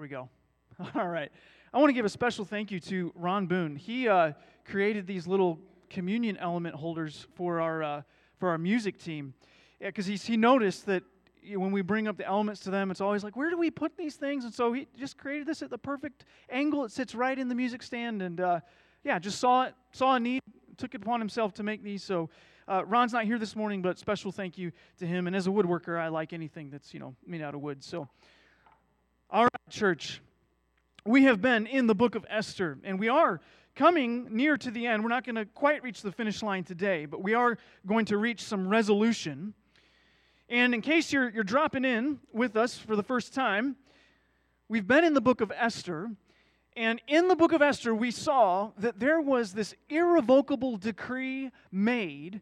Here we go. All right. I want to give a special thank you to Ron Boone. He uh, created these little communion element holders for our, uh, for our music team because yeah, he noticed that when we bring up the elements to them, it's always like, where do we put these things? And so he just created this at the perfect angle. It sits right in the music stand, and uh, yeah, just saw it, saw a need, took it upon himself to make these. So uh, Ron's not here this morning, but special thank you to him. And as a woodworker, I like anything that's you know made out of wood. So, all right, church, we have been in the book of Esther, and we are coming near to the end. We're not going to quite reach the finish line today, but we are going to reach some resolution. And in case you're, you're dropping in with us for the first time, we've been in the book of Esther. And in the book of Esther, we saw that there was this irrevocable decree made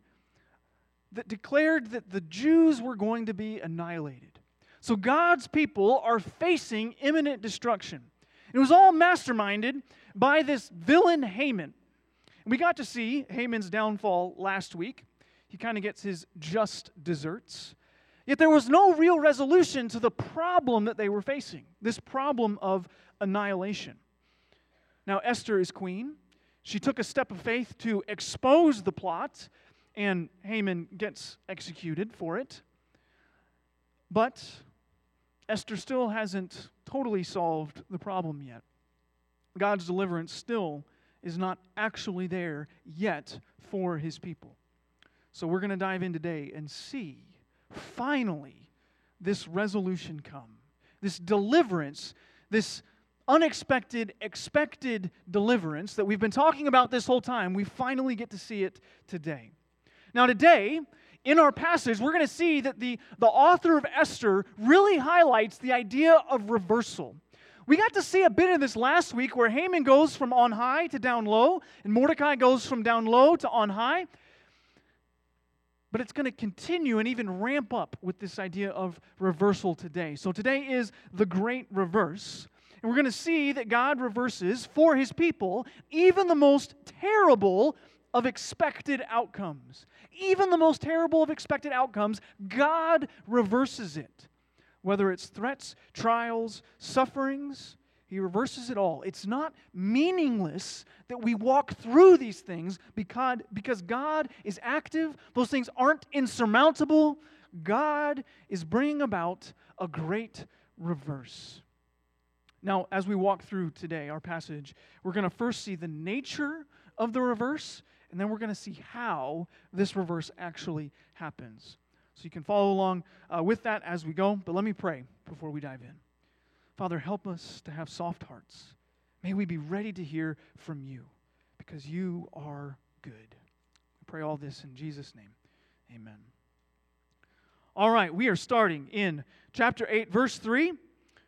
that declared that the Jews were going to be annihilated. So God's people are facing imminent destruction. It was all masterminded by this villain Haman. We got to see Haman's downfall last week. He kind of gets his just desserts. Yet there was no real resolution to the problem that they were facing this problem of annihilation. Now, Esther is queen. She took a step of faith to expose the plot, and Haman gets executed for it. But Esther still hasn't totally solved the problem yet. God's deliverance still is not actually there yet for his people. So we're going to dive in today and see finally this resolution come, this deliverance, this unexpected, expected deliverance that we've been talking about this whole time. We finally get to see it today. Now, today, in our passage, we're going to see that the, the author of Esther really highlights the idea of reversal. We got to see a bit of this last week where Haman goes from on high to down low, and Mordecai goes from down low to on high. But it's going to continue and even ramp up with this idea of reversal today. So today is the great reverse. And we're going to see that God reverses for his people even the most terrible of expected outcomes. Even the most terrible of expected outcomes, God reverses it. Whether it's threats, trials, sufferings, he reverses it all. It's not meaningless that we walk through these things because, because God is active. Those things aren't insurmountable. God is bringing about a great reverse. Now, as we walk through today, our passage, we're going to first see the nature of the reverse, and then we're going to see how this reverse actually happens. So you can follow along uh, with that as we go, but let me pray before we dive in. Father, help us to have soft hearts. May we be ready to hear from you because you are good. I pray all this in Jesus' name. Amen. All right, we are starting in chapter 8, verse 3. If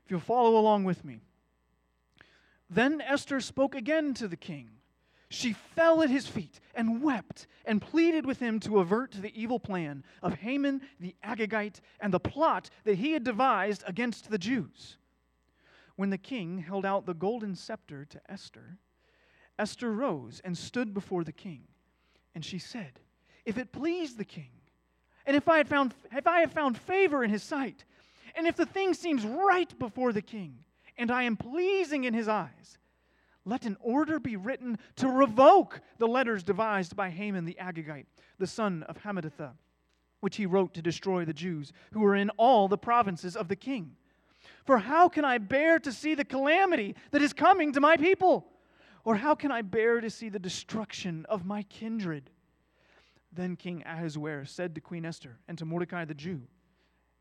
you'll follow along with me. Then Esther spoke again to the king. She fell at his feet and wept and pleaded with him to avert the evil plan of Haman the Agagite and the plot that he had devised against the Jews. When the king held out the golden scepter to Esther, Esther rose and stood before the king. And she said, If it please the king, and if I, found, if I have found favor in his sight, and if the thing seems right before the king, and I am pleasing in his eyes, let an order be written to revoke the letters devised by Haman the Agagite, the son of Hammedatha, which he wrote to destroy the Jews who were in all the provinces of the king. For how can I bear to see the calamity that is coming to my people? Or how can I bear to see the destruction of my kindred? Then King Ahasuerus said to Queen Esther and to Mordecai the Jew,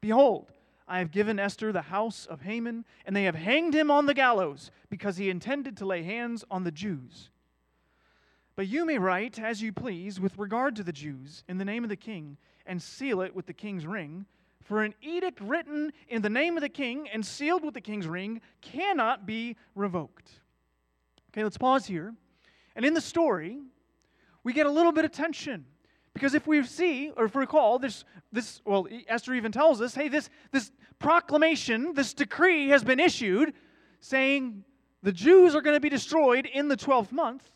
Behold, I have given Esther the house of Haman, and they have hanged him on the gallows because he intended to lay hands on the Jews. But you may write as you please with regard to the Jews in the name of the king, and seal it with the king's ring for an edict written in the name of the king and sealed with the king's ring cannot be revoked. Okay, let's pause here. And in the story, we get a little bit of tension. Because if we see, or if we recall, this, this well, Esther even tells us, hey, this, this proclamation, this decree has been issued saying the Jews are going to be destroyed in the 12th month.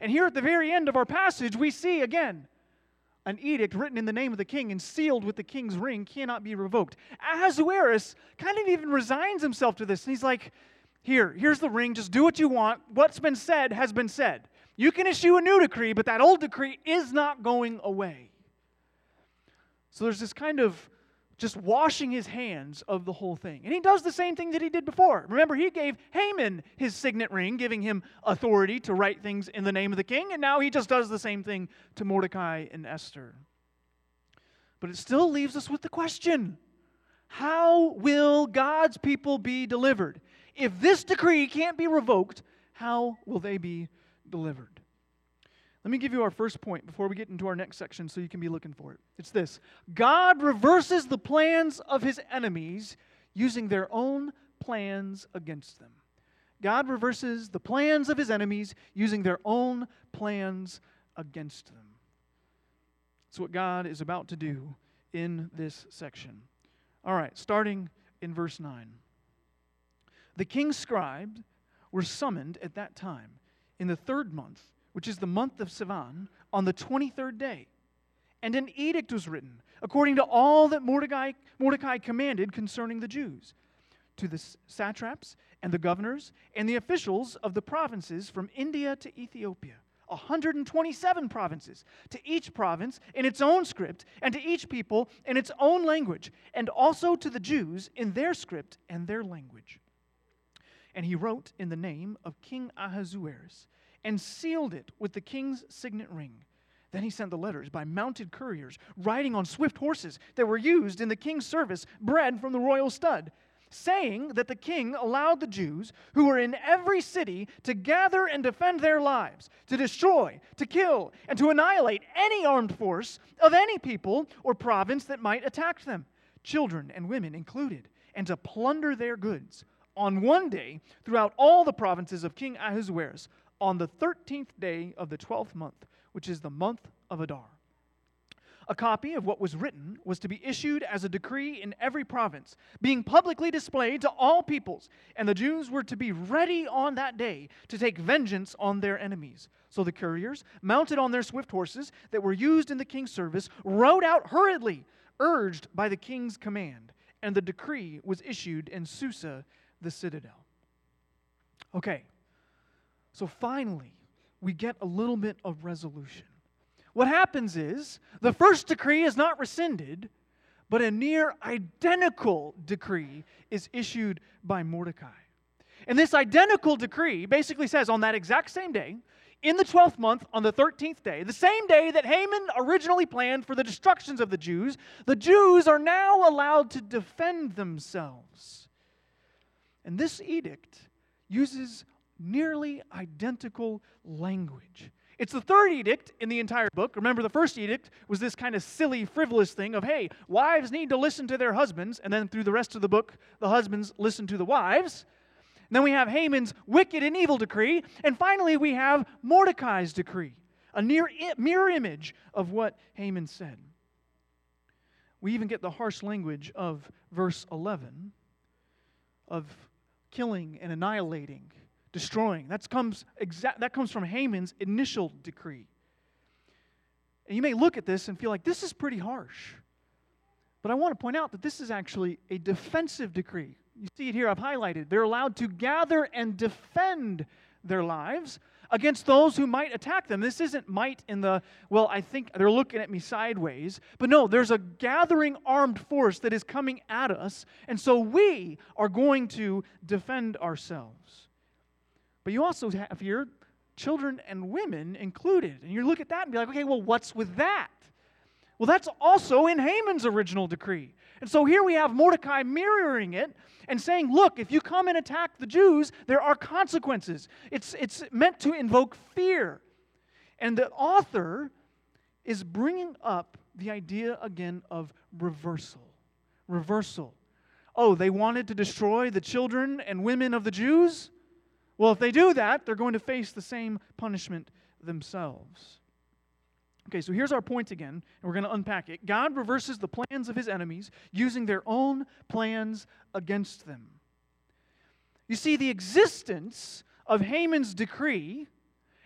And here at the very end of our passage, we see again an edict written in the name of the king and sealed with the king's ring cannot be revoked. Ahasuerus kind of even resigns himself to this. And he's like, Here, here's the ring. Just do what you want. What's been said has been said. You can issue a new decree, but that old decree is not going away. So there's this kind of just washing his hands of the whole thing. And he does the same thing that he did before. Remember, he gave Haman his signet ring, giving him authority to write things in the name of the king, and now he just does the same thing to Mordecai and Esther. But it still leaves us with the question how will God's people be delivered? If this decree can't be revoked, how will they be delivered? Let me give you our first point before we get into our next section so you can be looking for it. It's this God reverses the plans of his enemies using their own plans against them. God reverses the plans of his enemies using their own plans against them. It's what God is about to do in this section. All right, starting in verse 9. The king's scribes were summoned at that time in the third month, which is the month of Sivan, on the 23rd day. And an edict was written, according to all that Mordecai, Mordecai commanded concerning the Jews, to the satraps and the governors and the officials of the provinces from India to Ethiopia 127 provinces, to each province in its own script, and to each people in its own language, and also to the Jews in their script and their language. And he wrote in the name of King Ahasuerus, and sealed it with the king's signet ring. Then he sent the letters by mounted couriers, riding on swift horses that were used in the king's service, bred from the royal stud saying that the king allowed the Jews who were in every city to gather and defend their lives, to destroy, to kill, and to annihilate any armed force of any people or province that might attack them, children and women included, and to plunder their goods on one day throughout all the provinces of King Ahasuerus on the 13th day of the 12th month, which is the month of Adar. A copy of what was written was to be issued as a decree in every province, being publicly displayed to all peoples, and the Jews were to be ready on that day to take vengeance on their enemies. So the couriers, mounted on their swift horses that were used in the king's service, rode out hurriedly, urged by the king's command, and the decree was issued in Susa, the citadel. Okay, so finally, we get a little bit of resolution what happens is the first decree is not rescinded, but a near identical decree is issued by Mordecai. And this identical decree basically says on that exact same day, in the 12th month, on the 13th day, the same day that Haman originally planned for the destructions of the Jews, the Jews are now allowed to defend themselves. And this edict uses nearly identical language. It's the third edict in the entire book. Remember, the first edict was this kind of silly, frivolous thing of, hey, wives need to listen to their husbands. And then through the rest of the book, the husbands listen to the wives. And then we have Haman's wicked and evil decree. And finally, we have Mordecai's decree, a near mirror image of what Haman said. We even get the harsh language of verse 11 of killing and annihilating destroying. That comes, exa- that comes from Haman's initial decree. And you may look at this and feel like this is pretty harsh. But I want to point out that this is actually a defensive decree. You see it here, I've highlighted. They're allowed to gather and defend their lives against those who might attack them. This isn't might in the, well, I think they're looking at me sideways. But no, there's a gathering armed force that is coming at us. And so we are going to defend ourselves. But you also have your children and women included. And you look at that and be like, okay, well, what's with that? Well, that's also in Haman's original decree. And so here we have Mordecai mirroring it and saying, look, if you come and attack the Jews, there are consequences. It's, it's meant to invoke fear. And the author is bringing up the idea again of reversal. Reversal. Oh, they wanted to destroy the children and women of the Jews? Well, if they do that, they're going to face the same punishment themselves. Okay, so here's our point again, and we're going to unpack it. God reverses the plans of his enemies using their own plans against them. You see, the existence of Haman's decree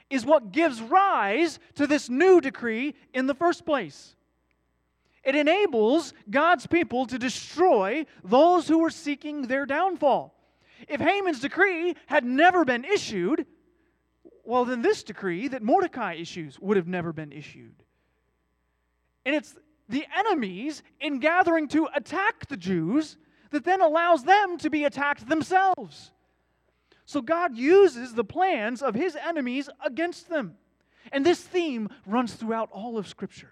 is what gives rise to this new decree in the first place. It enables God's people to destroy those who were seeking their downfall. If Haman's decree had never been issued, well, then this decree that Mordecai issues would have never been issued. And it's the enemies in gathering to attack the Jews that then allows them to be attacked themselves. So God uses the plans of his enemies against them. And this theme runs throughout all of Scripture.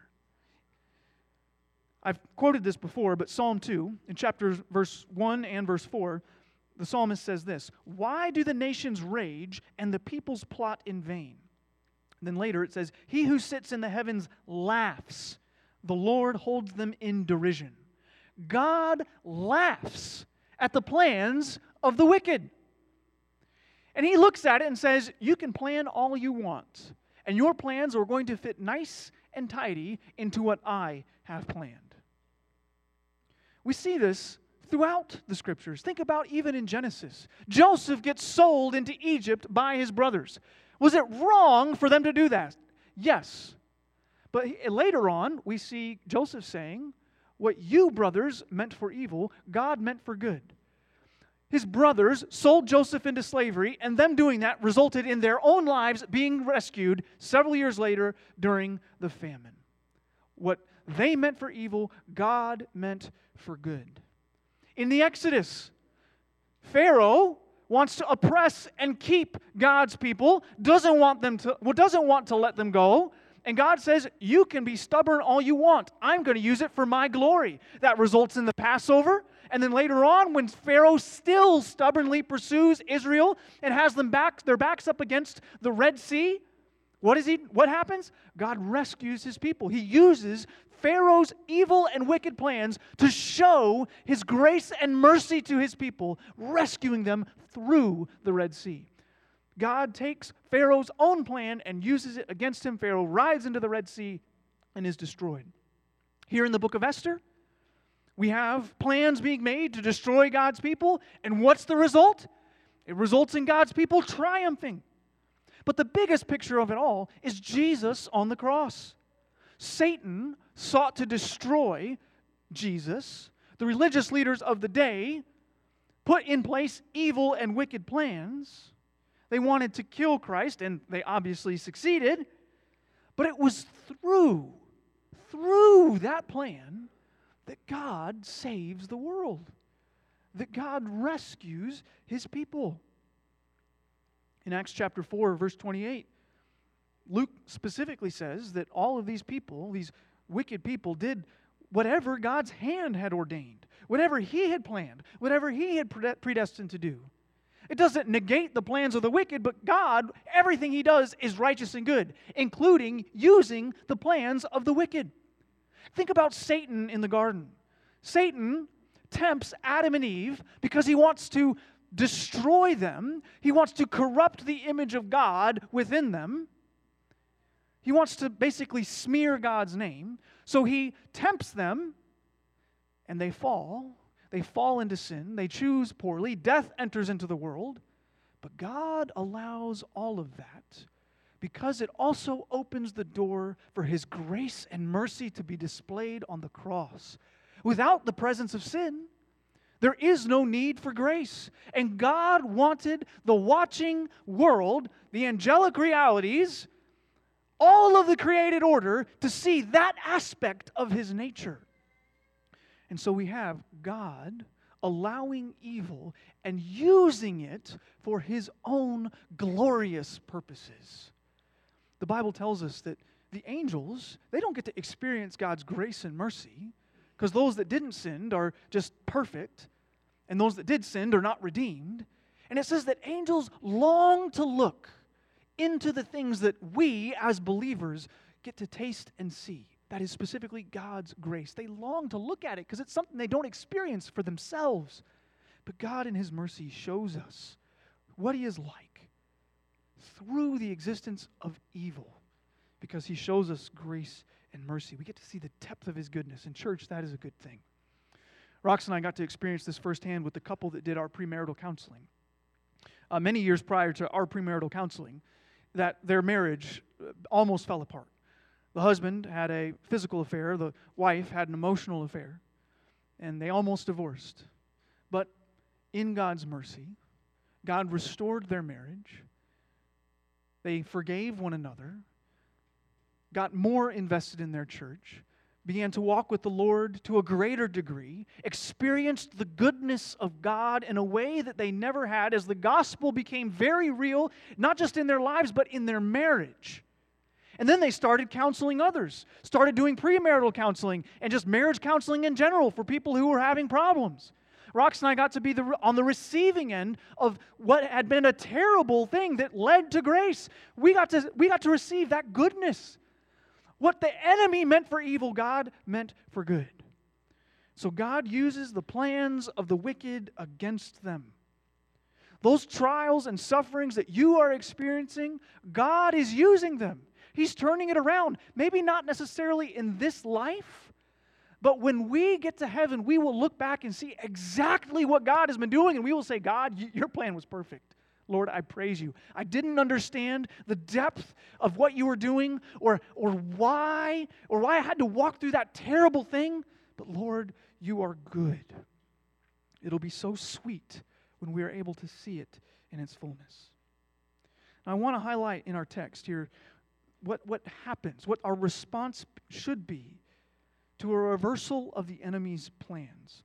I've quoted this before, but Psalm 2, in chapters verse 1 and verse 4, the psalmist says this Why do the nations rage and the peoples plot in vain? And then later it says, He who sits in the heavens laughs, the Lord holds them in derision. God laughs at the plans of the wicked. And he looks at it and says, You can plan all you want, and your plans are going to fit nice and tidy into what I have planned. We see this throughout the scriptures. Think about even in Genesis. Joseph gets sold into Egypt by his brothers. Was it wrong for them to do that? Yes. But later on, we see Joseph saying, What you, brothers, meant for evil, God meant for good. His brothers sold Joseph into slavery, and them doing that resulted in their own lives being rescued several years later during the famine. What they meant for evil, God meant for good. In the Exodus, Pharaoh wants to oppress and keep God's people, doesn't want them to well, doesn't want to let them go. And God says, You can be stubborn all you want. I'm going to use it for my glory. That results in the Passover. And then later on, when Pharaoh still stubbornly pursues Israel and has them back, their backs up against the Red Sea, what is he what happens? God rescues his people. He uses Pharaoh's evil and wicked plans to show his grace and mercy to his people, rescuing them through the Red Sea. God takes Pharaoh's own plan and uses it against him. Pharaoh rides into the Red Sea and is destroyed. Here in the book of Esther, we have plans being made to destroy God's people, and what's the result? It results in God's people triumphing. But the biggest picture of it all is Jesus on the cross. Satan sought to destroy Jesus. The religious leaders of the day put in place evil and wicked plans. They wanted to kill Christ, and they obviously succeeded. But it was through, through that plan that God saves the world, that God rescues his people. In Acts chapter 4, verse 28, Luke specifically says that all of these people, these wicked people, did whatever God's hand had ordained, whatever He had planned, whatever He had predestined to do. It doesn't negate the plans of the wicked, but God, everything He does is righteous and good, including using the plans of the wicked. Think about Satan in the garden. Satan tempts Adam and Eve because he wants to destroy them, he wants to corrupt the image of God within them. He wants to basically smear God's name. So he tempts them, and they fall. They fall into sin. They choose poorly. Death enters into the world. But God allows all of that because it also opens the door for His grace and mercy to be displayed on the cross. Without the presence of sin, there is no need for grace. And God wanted the watching world, the angelic realities, all of the created order to see that aspect of his nature. And so we have God allowing evil and using it for his own glorious purposes. The Bible tells us that the angels, they don't get to experience God's grace and mercy because those that didn't sin are just perfect and those that did sin are not redeemed. And it says that angels long to look into the things that we as believers get to taste and see. That is specifically God's grace. They long to look at it because it's something they don't experience for themselves. But God, in His mercy, shows us what He is like through the existence of evil because He shows us grace and mercy. We get to see the depth of His goodness. In church, that is a good thing. Rox and I got to experience this firsthand with the couple that did our premarital counseling. Uh, many years prior to our premarital counseling, that their marriage uh, almost fell apart. The husband had a physical affair, the wife had an emotional affair, and they almost divorced. But in God's mercy, God restored their marriage. They forgave one another, got more invested in their church, began to walk with the Lord to a greater degree, experienced the goodness of God in a way that they never had as the gospel became very real, not just in their lives, but in their marriage. And then they started counseling others, started doing premarital counseling and just marriage counseling in general for people who were having problems. Rox and I got to be the, on the receiving end of what had been a terrible thing that led to grace. We got to, we got to receive that goodness. What the enemy meant for evil, God meant for good. So God uses the plans of the wicked against them. Those trials and sufferings that you are experiencing, God is using them. He's turning it around. Maybe not necessarily in this life, but when we get to heaven, we will look back and see exactly what God has been doing, and we will say, God, your plan was perfect. Lord, I praise you. I didn't understand the depth of what you were doing or, or why or why I had to walk through that terrible thing, but Lord, you are good. It'll be so sweet when we are able to see it in its fullness. Now, I want to highlight in our text here what, what happens, what our response should be to a reversal of the enemy's plans.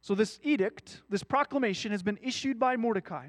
So, this edict, this proclamation, has been issued by Mordecai.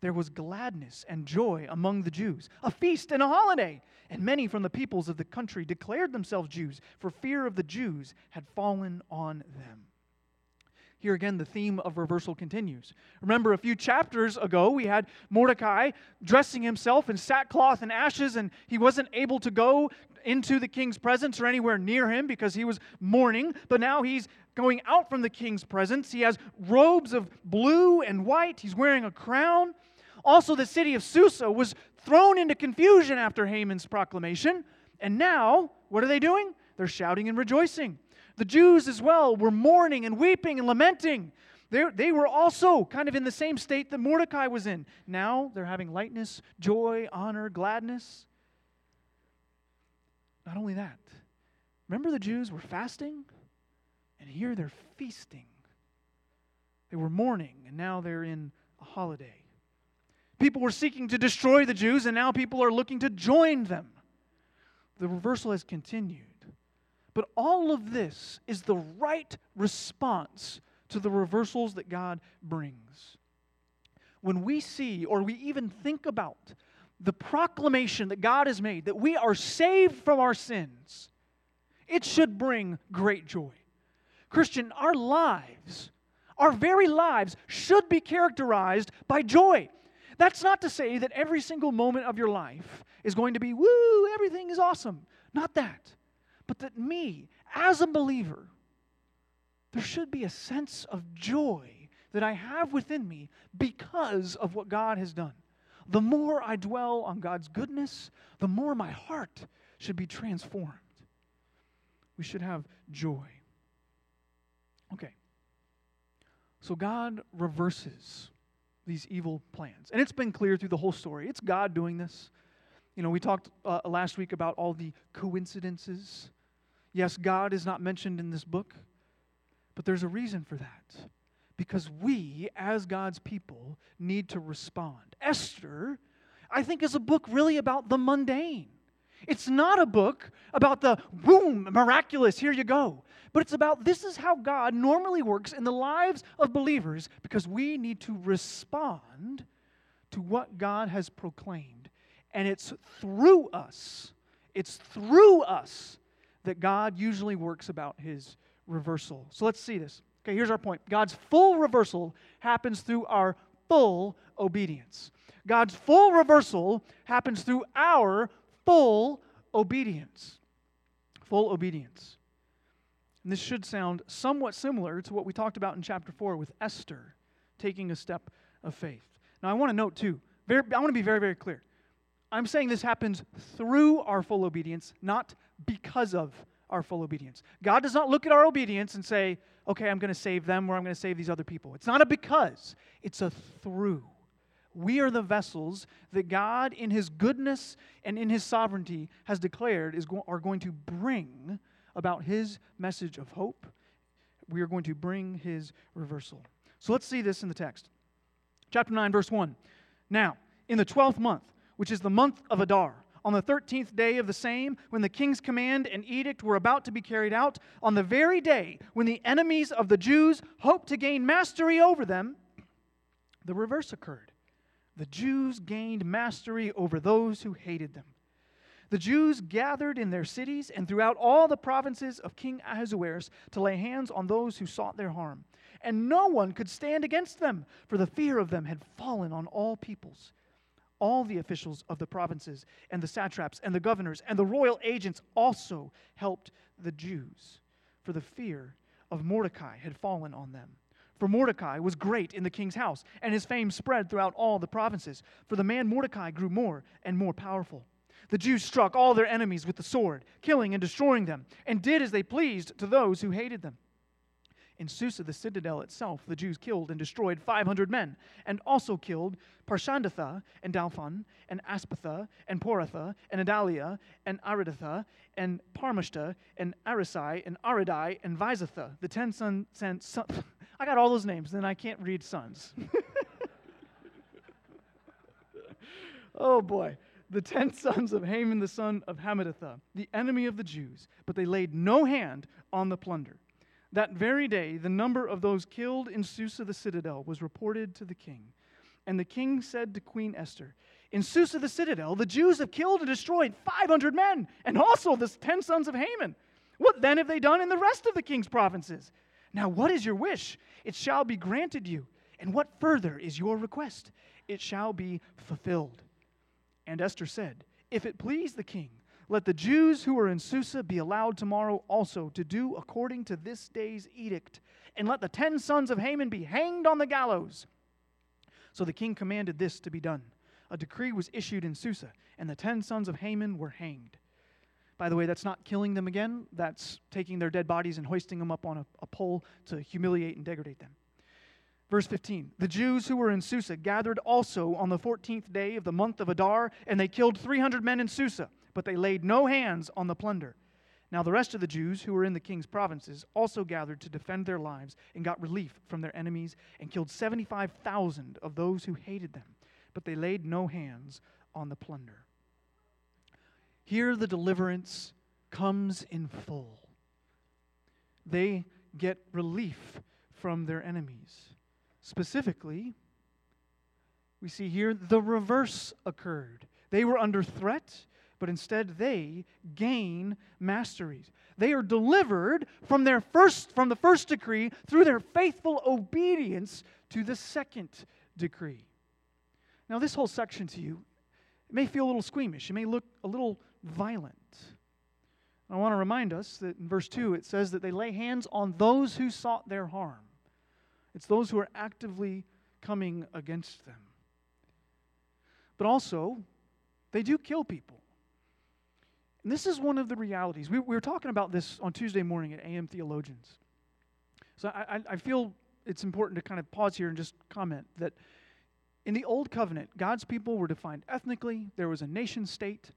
there was gladness and joy among the Jews, a feast and a holiday. And many from the peoples of the country declared themselves Jews, for fear of the Jews had fallen on them. Here again, the theme of reversal continues. Remember, a few chapters ago, we had Mordecai dressing himself in sackcloth and ashes, and he wasn't able to go into the king's presence or anywhere near him because he was mourning. But now he's going out from the king's presence. He has robes of blue and white, he's wearing a crown. Also, the city of Susa was thrown into confusion after Haman's proclamation. And now, what are they doing? They're shouting and rejoicing. The Jews as well were mourning and weeping and lamenting. They, they were also kind of in the same state that Mordecai was in. Now they're having lightness, joy, honor, gladness. Not only that, remember the Jews were fasting? And here they're feasting. They were mourning, and now they're in a holiday. People were seeking to destroy the Jews, and now people are looking to join them. The reversal has continued. But all of this is the right response to the reversals that God brings. When we see or we even think about the proclamation that God has made that we are saved from our sins, it should bring great joy. Christian, our lives, our very lives, should be characterized by joy. That's not to say that every single moment of your life is going to be, woo, everything is awesome. Not that. But that me, as a believer, there should be a sense of joy that I have within me because of what God has done. The more I dwell on God's goodness, the more my heart should be transformed. We should have joy. Okay. So God reverses these evil plans. And it's been clear through the whole story. It's God doing this. You know, we talked uh, last week about all the coincidences. Yes, God is not mentioned in this book, but there's a reason for that. Because we, as God's people, need to respond. Esther, I think, is a book really about the mundane. It's not a book about the boom, miraculous, here you go. But it's about this is how God normally works in the lives of believers because we need to respond to what God has proclaimed. And it's through us, it's through us that God usually works about his reversal. So let's see this. Okay, here's our point God's full reversal happens through our full obedience. God's full reversal happens through our full obedience. Full obedience. And this should sound somewhat similar to what we talked about in chapter 4 with Esther taking a step of faith. Now, I want to note too, very, I want to be very, very clear. I'm saying this happens through our full obedience, not because of our full obedience. God does not look at our obedience and say, okay, I'm going to save them or I'm going to save these other people. It's not a because, it's a through. We are the vessels that God, in His goodness and in His sovereignty, has declared is go- are going to bring about His message of hope. We are going to bring His reversal. So let's see this in the text. Chapter 9, verse 1. Now, in the twelfth month, which is the month of Adar, on the thirteenth day of the same, when the king's command and edict were about to be carried out, on the very day when the enemies of the Jews hoped to gain mastery over them, the reverse occurred. The Jews gained mastery over those who hated them. The Jews gathered in their cities and throughout all the provinces of King Ahasuerus to lay hands on those who sought their harm. And no one could stand against them, for the fear of them had fallen on all peoples. All the officials of the provinces and the satraps and the governors and the royal agents also helped the Jews, for the fear of Mordecai had fallen on them. For Mordecai was great in the king's house, and his fame spread throughout all the provinces. For the man Mordecai grew more and more powerful. The Jews struck all their enemies with the sword, killing and destroying them, and did as they pleased to those who hated them. In Susa, the citadel itself, the Jews killed and destroyed 500 men, and also killed Parshandatha, and Dalphon, and Aspatha, and Poratha, and Adalia, and Aridatha, and Parmashta, and Arisai, and Aridai, and Visatha, the ten sons. Son, son, I got all those names, then I can't read sons. oh boy. The ten sons of Haman, the son of Hammedatha, the enemy of the Jews, but they laid no hand on the plunder. That very day, the number of those killed in Susa the citadel was reported to the king. And the king said to Queen Esther, In Susa the citadel, the Jews have killed and destroyed 500 men, and also the ten sons of Haman. What then have they done in the rest of the king's provinces? Now, what is your wish? It shall be granted you. And what further is your request? It shall be fulfilled. And Esther said, If it please the king, let the Jews who are in Susa be allowed tomorrow also to do according to this day's edict, and let the ten sons of Haman be hanged on the gallows. So the king commanded this to be done. A decree was issued in Susa, and the ten sons of Haman were hanged. By the way, that's not killing them again, that's taking their dead bodies and hoisting them up on a, a pole to humiliate and degrade them. Verse 15 The Jews who were in Susa gathered also on the 14th day of the month of Adar, and they killed 300 men in Susa, but they laid no hands on the plunder. Now, the rest of the Jews who were in the king's provinces also gathered to defend their lives and got relief from their enemies and killed 75,000 of those who hated them, but they laid no hands on the plunder. Here, the deliverance comes in full. They get relief from their enemies. Specifically, we see here the reverse occurred. They were under threat, but instead they gain masteries. They are delivered from their first from the first decree through their faithful obedience to the second decree. Now this whole section to you it may feel a little squeamish. It may look a little violent. I want to remind us that in verse 2 it says that they lay hands on those who sought their harm. It's those who are actively coming against them. But also, they do kill people. And this is one of the realities. We, we were talking about this on Tuesday morning at AM Theologians. So I, I, feel it's important to kind of pause here and just comment that in the Old Covenant, God's people were defined ethnically, there was a nation state,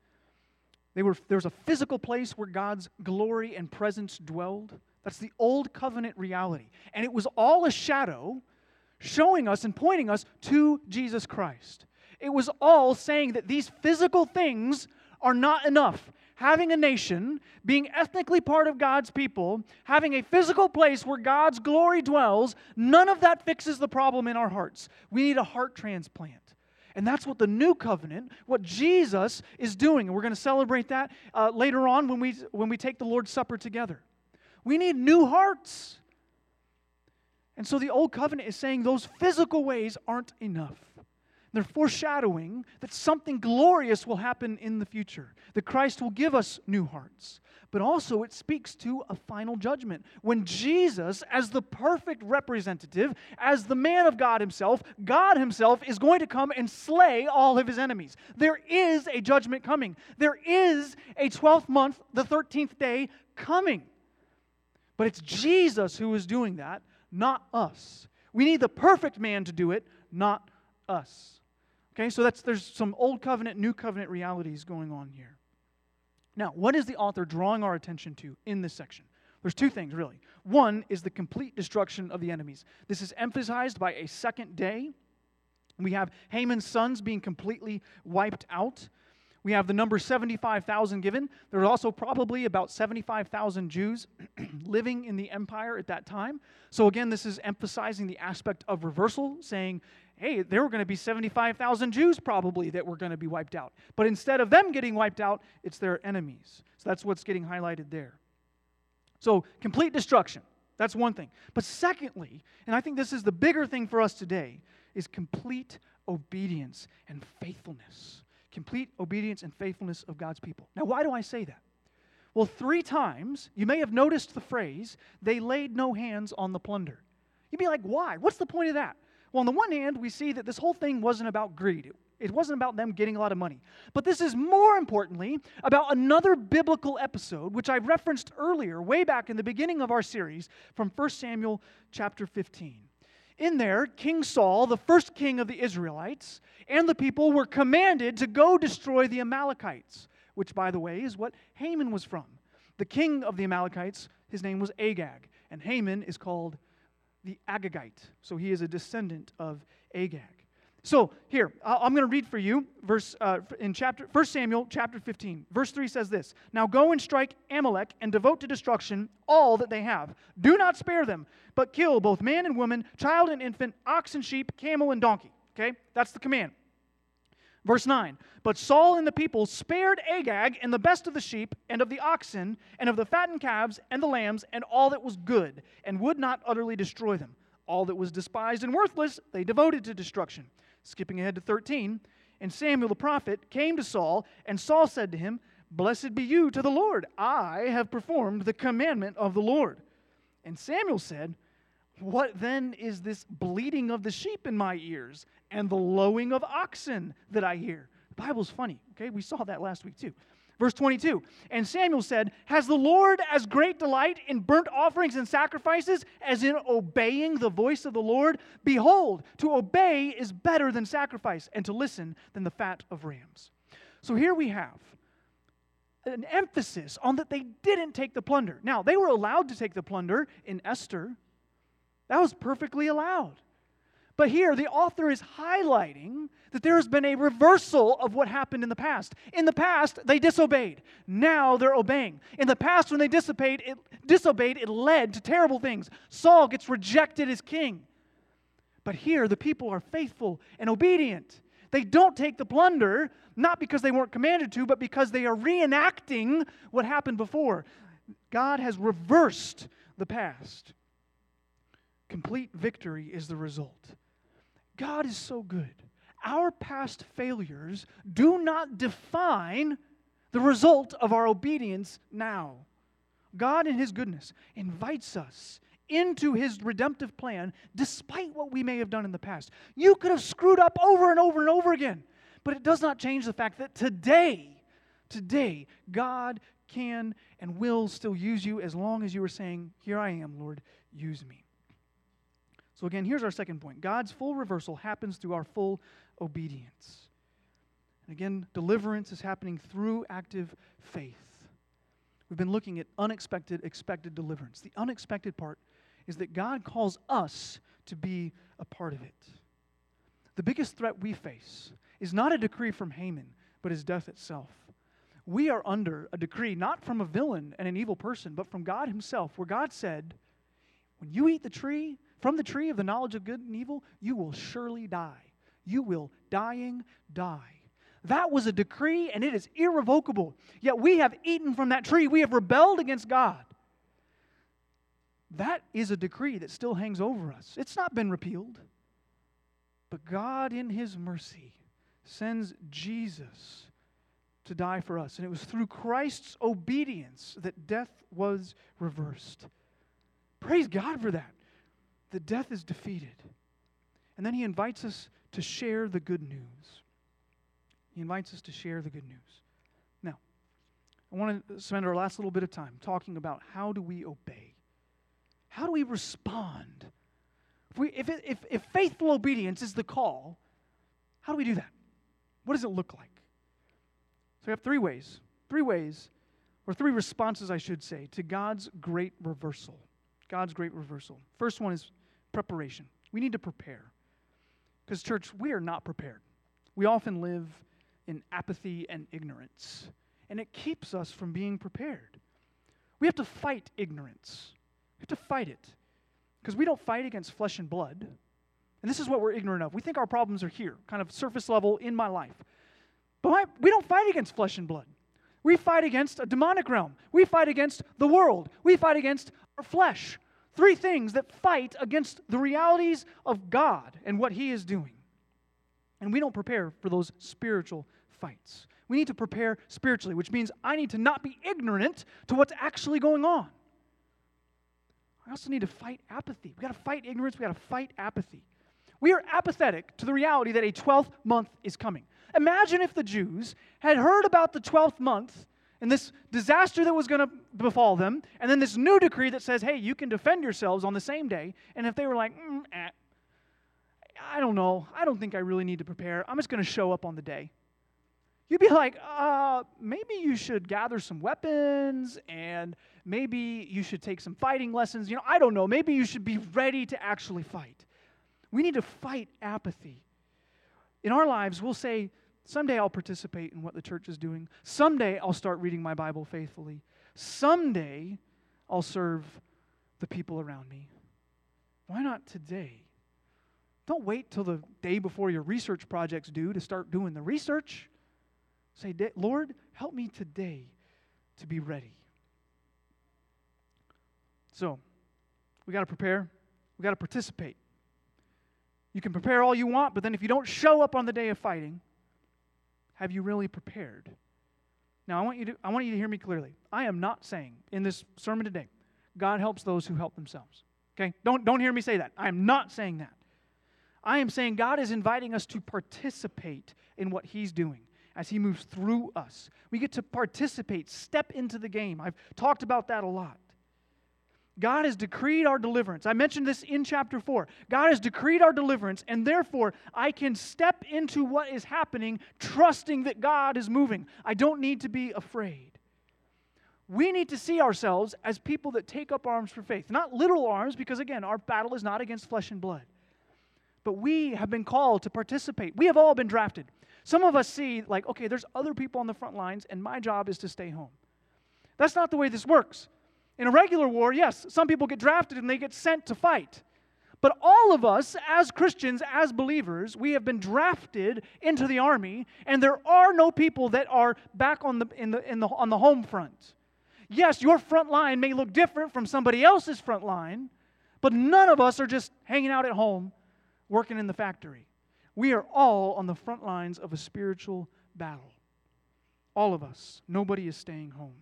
they were, there was a physical place where God's glory and presence dwelled. That's the Old Covenant reality. And it was all a shadow showing us and pointing us to Jesus Christ. It was all saying that these physical things are not enough. Having a nation, being ethnically part of God's people, having a physical place where God's glory dwells, none of that fixes the problem in our hearts. We need a heart transplant. And that's what the new covenant, what Jesus is doing. And we're going to celebrate that uh, later on when we, when we take the Lord's Supper together. We need new hearts. And so the old covenant is saying those physical ways aren't enough. They're foreshadowing that something glorious will happen in the future, that Christ will give us new hearts. But also, it speaks to a final judgment. When Jesus, as the perfect representative, as the man of God Himself, God Himself is going to come and slay all of His enemies. There is a judgment coming. There is a 12th month, the 13th day coming. But it's Jesus who is doing that, not us. We need the perfect man to do it, not us. Okay, so that's there's some old covenant, new covenant realities going on here. Now, what is the author drawing our attention to in this section? There's two things, really. One is the complete destruction of the enemies. This is emphasized by a second day. We have Haman's sons being completely wiped out. We have the number 75,000 given. There are also probably about 75,000 Jews living in the empire at that time. So, again, this is emphasizing the aspect of reversal, saying, hey, there were going to be 75,000 Jews probably that were going to be wiped out. But instead of them getting wiped out, it's their enemies. So that's what's getting highlighted there. So, complete destruction. That's one thing. But secondly, and I think this is the bigger thing for us today, is complete obedience and faithfulness. Complete obedience and faithfulness of God's people. Now, why do I say that? Well, three times, you may have noticed the phrase, they laid no hands on the plunder. You'd be like, why? What's the point of that? Well, on the one hand, we see that this whole thing wasn't about greed. It wasn't about them getting a lot of money. But this is more importantly about another biblical episode, which I referenced earlier, way back in the beginning of our series from 1 Samuel chapter 15. In there, King Saul, the first king of the Israelites, and the people were commanded to go destroy the Amalekites, which, by the way, is what Haman was from. The king of the Amalekites, his name was Agag, and Haman is called the Agagite. So he is a descendant of Agag. So here, I'm going to read for you verse uh, in chapter 1 Samuel chapter 15. Verse 3 says this: Now go and strike Amalek and devote to destruction all that they have. Do not spare them, but kill both man and woman, child and infant, ox and sheep, camel and donkey. Okay? That's the command. Verse 9 But Saul and the people spared Agag and the best of the sheep and of the oxen and of the fattened calves and the lambs and all that was good, and would not utterly destroy them. All that was despised and worthless they devoted to destruction. Skipping ahead to 13, and Samuel the prophet came to Saul, and Saul said to him, Blessed be you to the Lord. I have performed the commandment of the Lord. And Samuel said, what then is this bleating of the sheep in my ears and the lowing of oxen that I hear? The Bible's funny, okay? We saw that last week too. Verse 22 And Samuel said, Has the Lord as great delight in burnt offerings and sacrifices as in obeying the voice of the Lord? Behold, to obey is better than sacrifice, and to listen than the fat of rams. So here we have an emphasis on that they didn't take the plunder. Now, they were allowed to take the plunder in Esther, that was perfectly allowed. But here, the author is highlighting that there has been a reversal of what happened in the past. In the past, they disobeyed. Now they're obeying. In the past, when they disobeyed, it, disobeyed, it led to terrible things. Saul gets rejected as king. But here, the people are faithful and obedient. They don't take the plunder, not because they weren't commanded to, but because they are reenacting what happened before. God has reversed the past. Complete victory is the result. God is so good. Our past failures do not define the result of our obedience now. God, in His goodness, invites us into His redemptive plan despite what we may have done in the past. You could have screwed up over and over and over again, but it does not change the fact that today, today, God can and will still use you as long as you are saying, Here I am, Lord, use me. So, again, here's our second point God's full reversal happens through our full obedience. And again, deliverance is happening through active faith. We've been looking at unexpected, expected deliverance. The unexpected part is that God calls us to be a part of it. The biggest threat we face is not a decree from Haman, but is death itself. We are under a decree not from a villain and an evil person, but from God Himself, where God said, When you eat the tree, from the tree of the knowledge of good and evil, you will surely die. You will dying die. That was a decree and it is irrevocable. Yet we have eaten from that tree. We have rebelled against God. That is a decree that still hangs over us. It's not been repealed, But God, in His mercy, sends Jesus to die for us. And it was through Christ's obedience that death was reversed. Praise God for that. The death is defeated. And then He invites us to share the good news. He invites us to share the good news. Now, I want to spend our last little bit of time talking about how do we obey? How do we respond? If, we, if, if, if faithful obedience is the call, how do we do that? What does it look like? So we have three ways, three ways, or three responses, I should say, to God's great reversal. God's great reversal. First one is preparation. We need to prepare. Because, church, we are not prepared. We often live in apathy and ignorance, and it keeps us from being prepared. We have to fight ignorance, we have to fight it. Because we don't fight against flesh and blood. And this is what we're ignorant of. We think our problems are here, kind of surface level in my life. But we don't fight against flesh and blood. We fight against a demonic realm. We fight against the world. We fight against our flesh. Three things that fight against the realities of God and what He is doing. And we don't prepare for those spiritual fights. We need to prepare spiritually, which means I need to not be ignorant to what's actually going on. I also need to fight apathy. We got to fight ignorance. We got to fight apathy. We are apathetic to the reality that a 12th month is coming. Imagine if the Jews had heard about the 12th month and this disaster that was going to befall them, and then this new decree that says, hey, you can defend yourselves on the same day. And if they were like, mm, eh, I don't know, I don't think I really need to prepare, I'm just going to show up on the day. You'd be like, uh, maybe you should gather some weapons and maybe you should take some fighting lessons. You know, I don't know. Maybe you should be ready to actually fight. We need to fight apathy. In our lives, we'll say, Someday I'll participate in what the church is doing. Someday I'll start reading my Bible faithfully. Someday I'll serve the people around me. Why not today? Don't wait till the day before your research project's due to start doing the research. Say, Lord, help me today to be ready. So, we got to prepare, we got to participate. You can prepare all you want, but then if you don't show up on the day of fighting, have you really prepared? Now, I want you to, I want you to hear me clearly. I am not saying in this sermon today, God helps those who help themselves. Okay? Don't, don't hear me say that. I am not saying that. I am saying God is inviting us to participate in what He's doing as He moves through us. We get to participate, step into the game. I've talked about that a lot. God has decreed our deliverance. I mentioned this in chapter 4. God has decreed our deliverance, and therefore I can step into what is happening trusting that God is moving. I don't need to be afraid. We need to see ourselves as people that take up arms for faith. Not literal arms, because again, our battle is not against flesh and blood. But we have been called to participate. We have all been drafted. Some of us see, like, okay, there's other people on the front lines, and my job is to stay home. That's not the way this works. In a regular war, yes, some people get drafted and they get sent to fight. But all of us, as Christians, as believers, we have been drafted into the army, and there are no people that are back on the, in the, in the, on the home front. Yes, your front line may look different from somebody else's front line, but none of us are just hanging out at home working in the factory. We are all on the front lines of a spiritual battle. All of us. Nobody is staying home.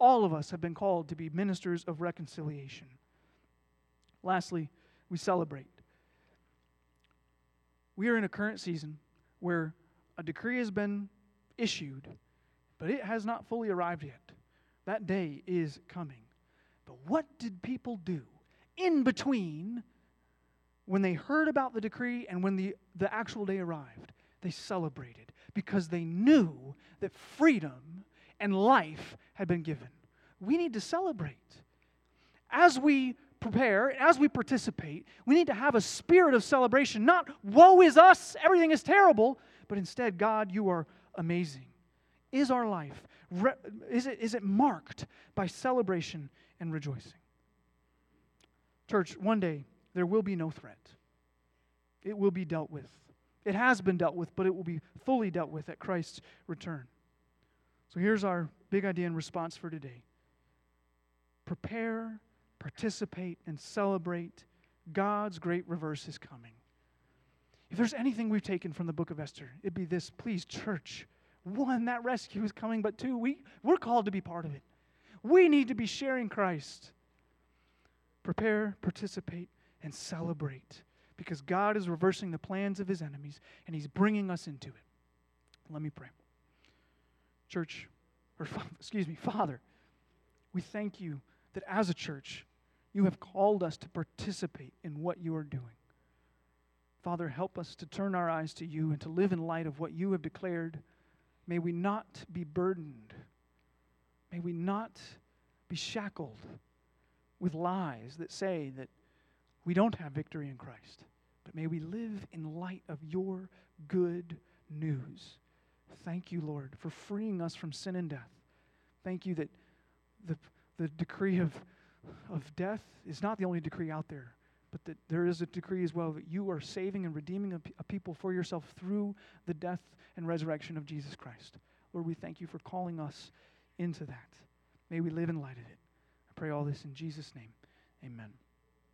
All of us have been called to be ministers of reconciliation. Lastly, we celebrate. We are in a current season where a decree has been issued, but it has not fully arrived yet. That day is coming. But what did people do in between when they heard about the decree and when the, the actual day arrived? They celebrated because they knew that freedom and life had been given. We need to celebrate. As we prepare, as we participate, we need to have a spirit of celebration. Not, woe is us, everything is terrible, but instead, God, you are amazing. Is our life, is it, is it marked by celebration and rejoicing? Church, one day there will be no threat. It will be dealt with. It has been dealt with, but it will be fully dealt with at Christ's return. So here's our big idea and response for today prepare, participate, and celebrate God's great reverse is coming. If there's anything we've taken from the book of Esther, it'd be this please, church. One, that rescue is coming, but two, we, we're called to be part of it. We need to be sharing Christ. Prepare, participate, and celebrate because God is reversing the plans of his enemies and he's bringing us into it. Let me pray. Church, or excuse me, Father, we thank you that as a church, you have called us to participate in what you are doing. Father, help us to turn our eyes to you and to live in light of what you have declared. May we not be burdened. May we not be shackled with lies that say that we don't have victory in Christ. But may we live in light of your good news. Thank you, Lord, for freeing us from sin and death. Thank you that the, the decree of, of death is not the only decree out there, but that there is a decree as well that you are saving and redeeming a, people for yourself through the death and resurrection of Jesus Christ. Lord, we thank you for calling us into that. May we live in light of it. I pray all this in Jesus' name. Amen.